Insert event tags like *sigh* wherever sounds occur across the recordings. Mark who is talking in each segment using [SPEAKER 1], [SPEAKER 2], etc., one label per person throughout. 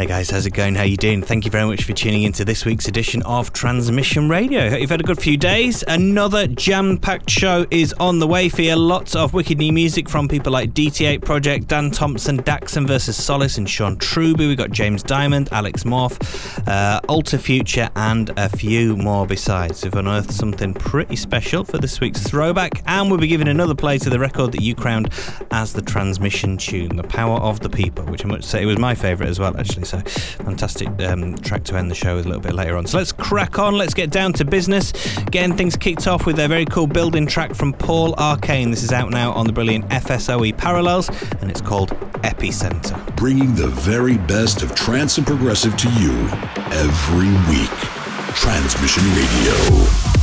[SPEAKER 1] Hey guys, how's it going? How you doing? Thank you very much for tuning into this week's edition of Transmission Radio. Hope you've had a good few days. Another jam-packed show is on the way for you. Lots of wicked new music from people like DT8 Project, Dan Thompson, Daxon versus Solis, and Sean Truby. We've got James Dymond, Alex Morph, uh, Alter Future, and a few more besides. We've unearthed something pretty special for this week's throwback, and we'll be giving another play to the record that you crowned as the transmission tune, "The Power of the People," which I must say was my favourite as well, actually. So fantastic um, track to end the show with a little bit later on. So let's crack on. Let's get down to business. Getting things kicked off with a very cool building track from Paul Arcane. This is out now on the brilliant FSOE Parallels, and it's called Epicenter.
[SPEAKER 2] Bringing the very best of trance and progressive to you every week. Transmission Radio.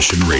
[SPEAKER 2] Transmission Radio.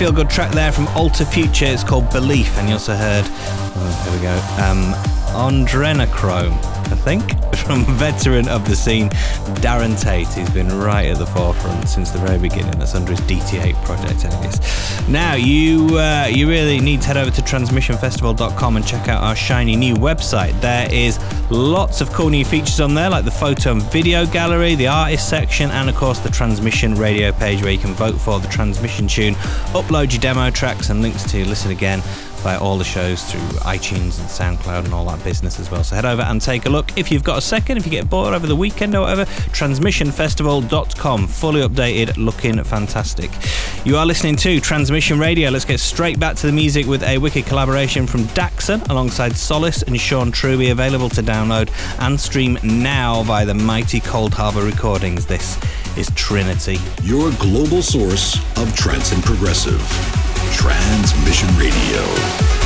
[SPEAKER 1] Feel good track there from Alter Future. It's called Belief, and you also heard, oh, here we go, um, Adrenochrome, I think, *laughs* from veteran of the scene, Darren Tate. He's been right at the forefront since the very beginning. That's under his DT8 project, guess. Now, you uh, you really need to head over to transmissionfestival.com and check out our shiny new website. There is lots of cool new features on there, like the photo and video gallery, the artist section, and of course the transmission radio page where you can vote for the transmission tune, upload your demo tracks, and links to listen again by all the shows through iTunes and SoundCloud and all that business as well. So head over and take a look. If you've got a second, if you get bored over the weekend or whatever, transmissionfestival.com, fully updated, looking fantastic. You are listening to Transmission Radio. Let's get straight back to the music with a wicked collaboration from Daxon alongside Solis and Sean Truby, available to download and stream now via the mighty Coldharbour Recordings. This is Trinity.
[SPEAKER 2] Your global source of trance and progressive. Transmission Radio.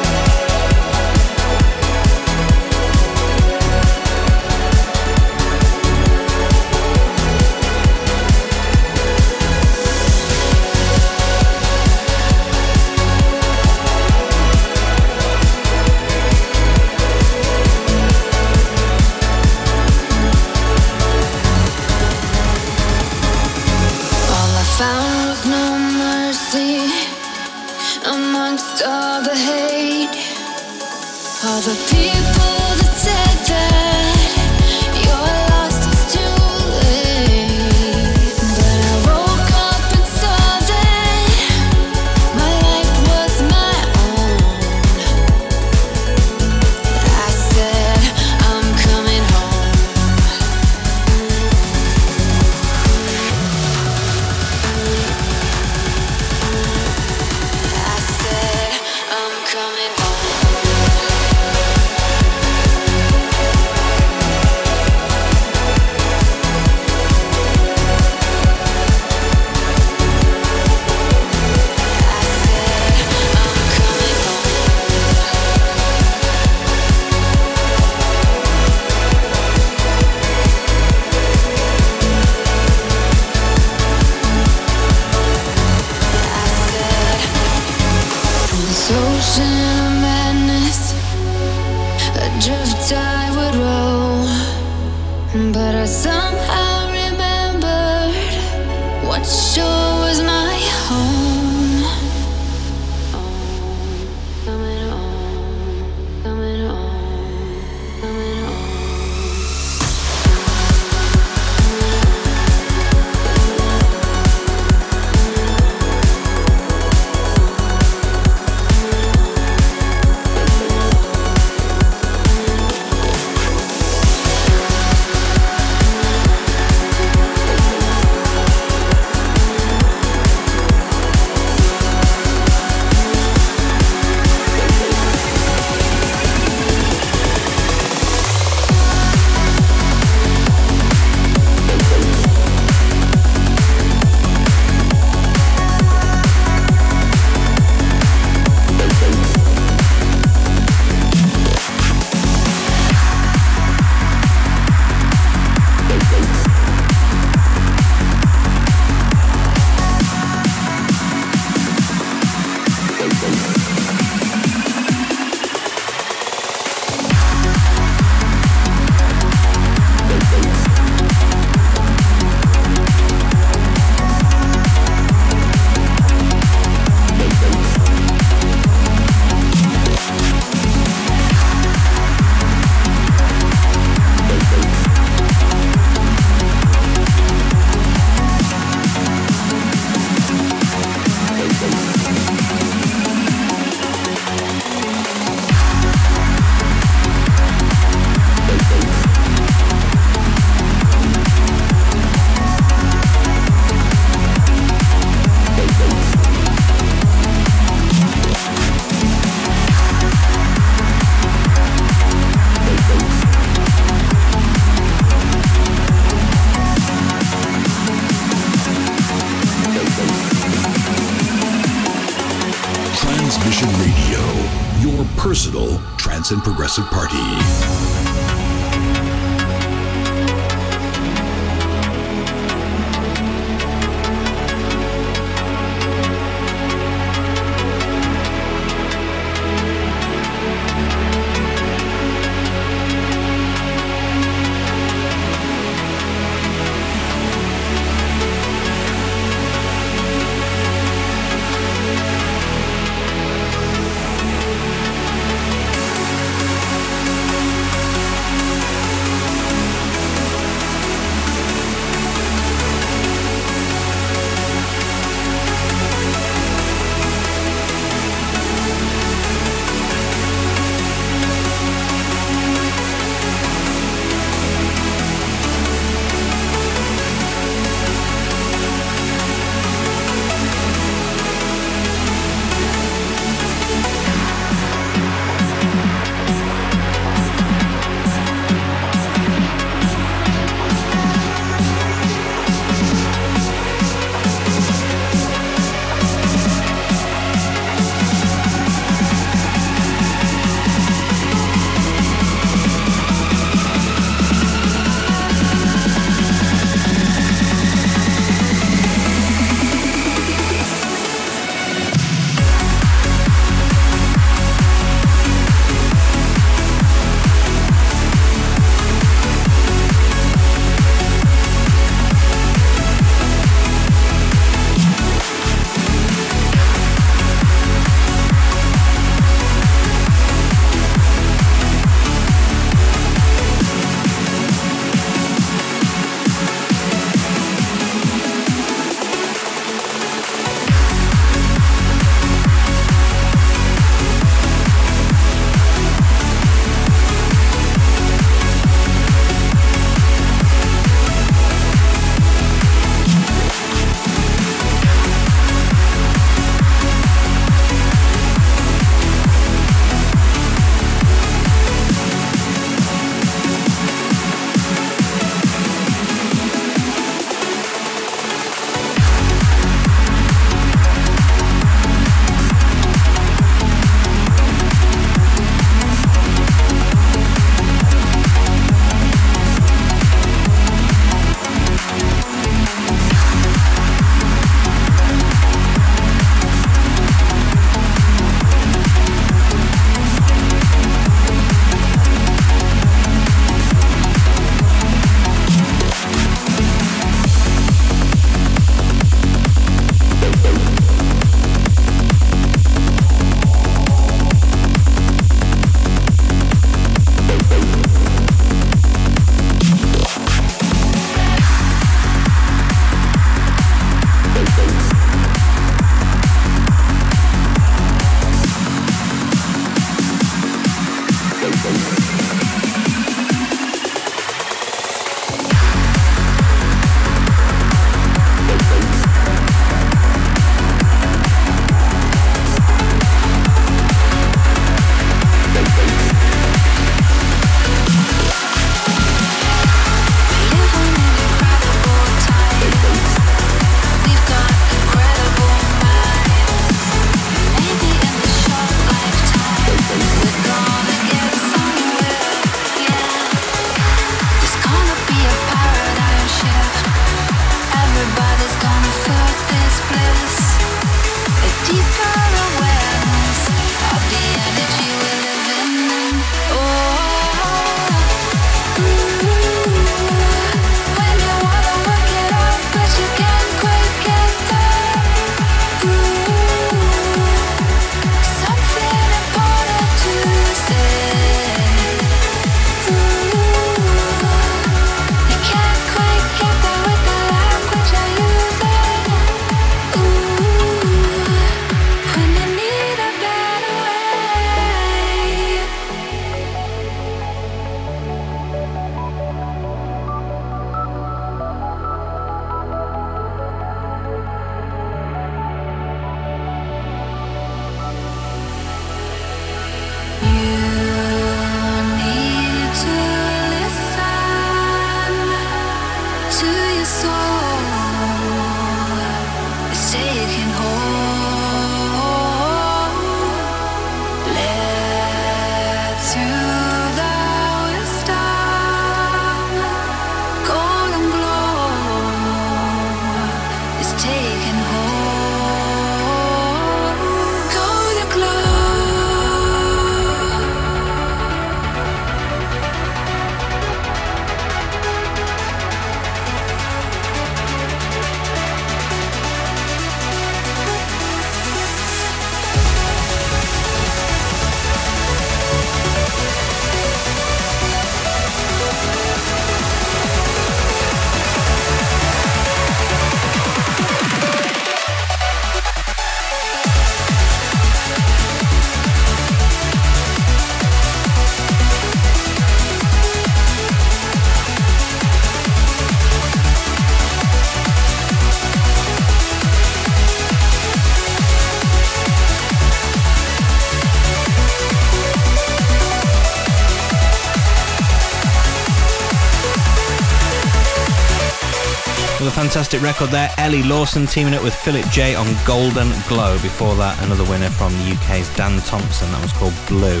[SPEAKER 1] Fantastic record there. Ellie Lawson teaming up with Phillip J on Golden Glow. Before that, another winner from the UK's Dan Thompson. That was called Blue.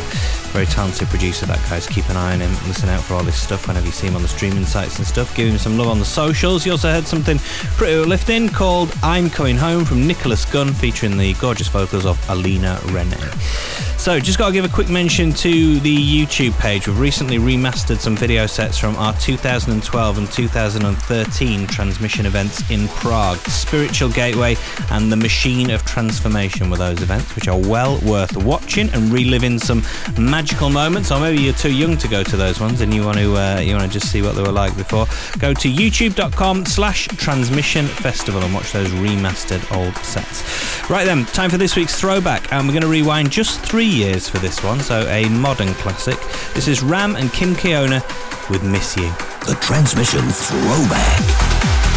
[SPEAKER 1] Very talented producer, that guy's. Keep an eye on him. Listen out for all this stuff whenever you see him on the streaming sites and stuff. Give him some love on the socials. You also heard something pretty uplifting called I'm Coming Home from Nicholas Gunn, featuring the gorgeous vocals of Alina Renae. So, just got to give a quick mention to the YouTube page. We've recently remastered some video sets from our 2012 and 2013 transmission events in Prague. Spiritual Gateway and The Machine of Transformation were those events, which are well worth watching and reliving some magical moments. Or maybe you're too young to go to those ones and you want to uh, you want to just see what they were like before. Go to youtube.com/slash transmission festival and watch those remastered old sets. Right then, time for this week's throwback, and we're going to rewind just three years for this one, so a modern classic. This is RAM and Kim Kiona with Miss You.
[SPEAKER 3] The transmission throwback.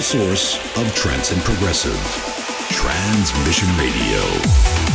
[SPEAKER 2] Source of trance and progressive. Transmission Radio.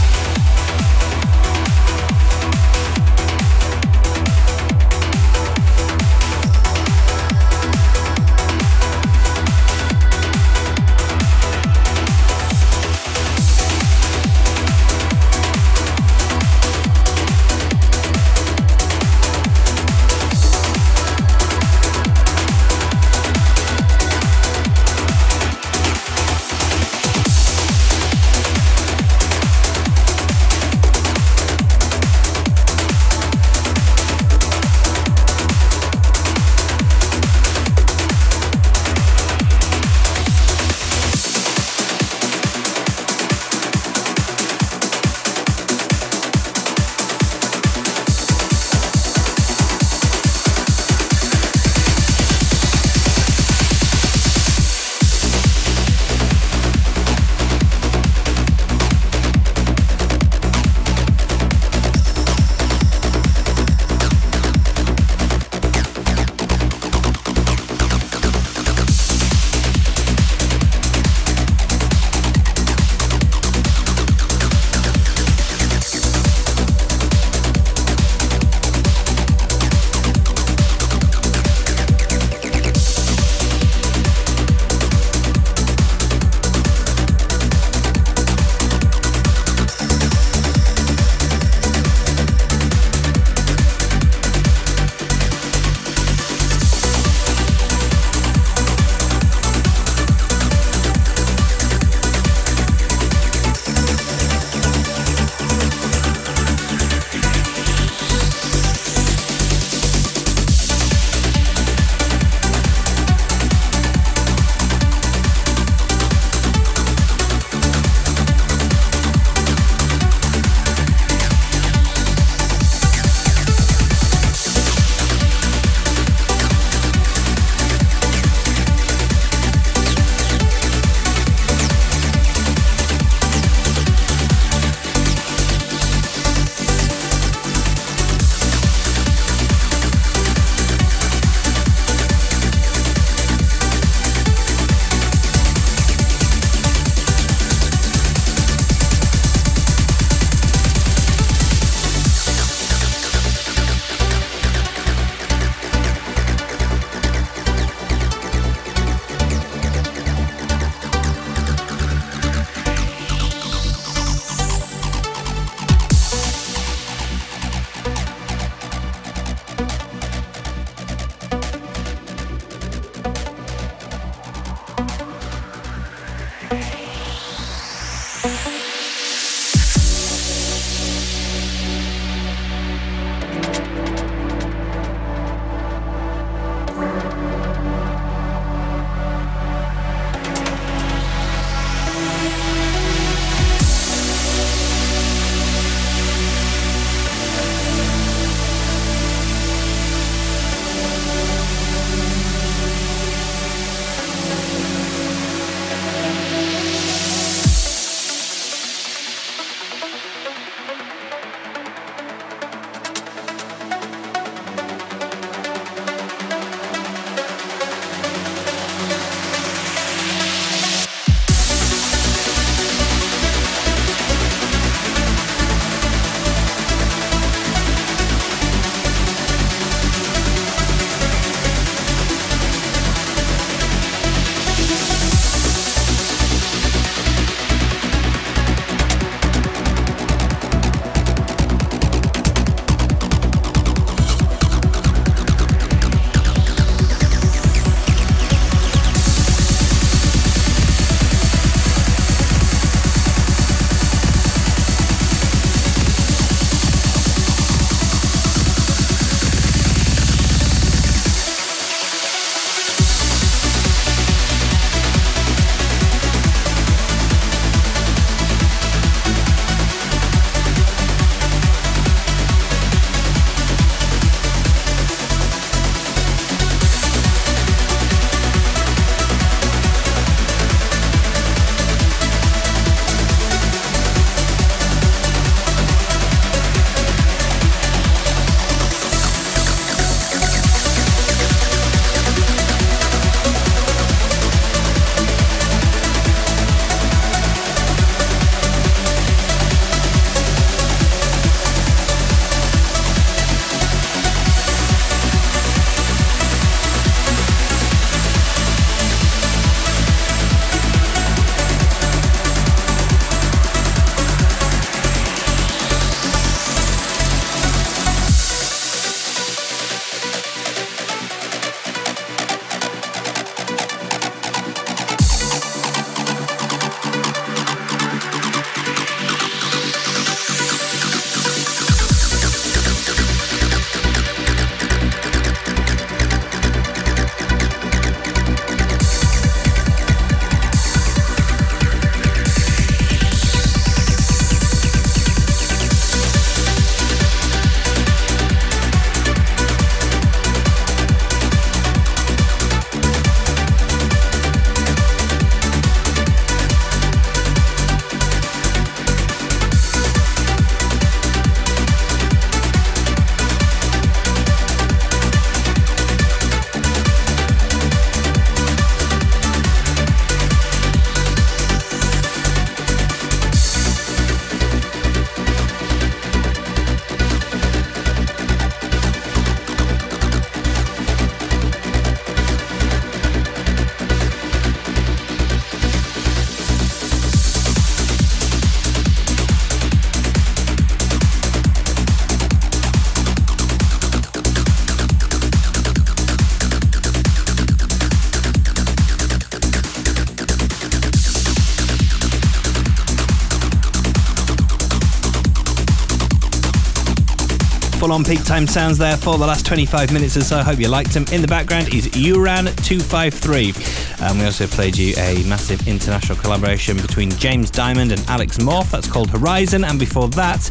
[SPEAKER 1] On peak time sounds there for the last 25 minutes or so. I hope you liked them. In the background is Uran253. Um, we also played you a massive international collaboration between James Dymond and Alex Morph. That's called Horizon. And before that,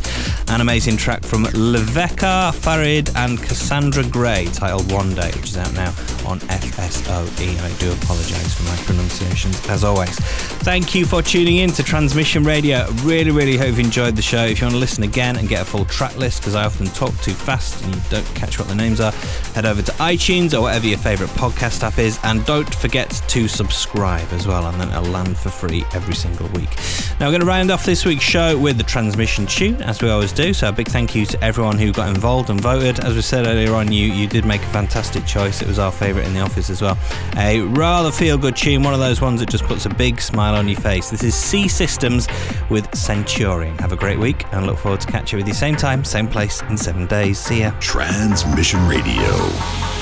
[SPEAKER 1] an amazing track from Levekar, Farid, and Cassandra Grey titled One Day, which is out now on FSOE. I do apologise for my pronunciations as always. Thank you for tuning in to Transmission Radio. Really, really hope you've enjoyed the show. If you want to listen again and get a full track list, because I often talk too fast and you don't catch what the names are, head over to iTunes or whatever your favourite podcast app is. And don't forget to subscribe as well, and then it'll land for free every single week. Now, we're going to round off this week's show with the transmission tune, as we always do. So, a big thank you to everyone who got involved and voted. As we said earlier on, you, you did make a fantastic choice. It was our favourite in the office as well. A rather feel good tune, one of those ones that just puts a big smile on your face. This is C Systems with Centurion. Have a great week and look forward to catching with you same time, same place in seven days. See ya.
[SPEAKER 2] Transmission Radio.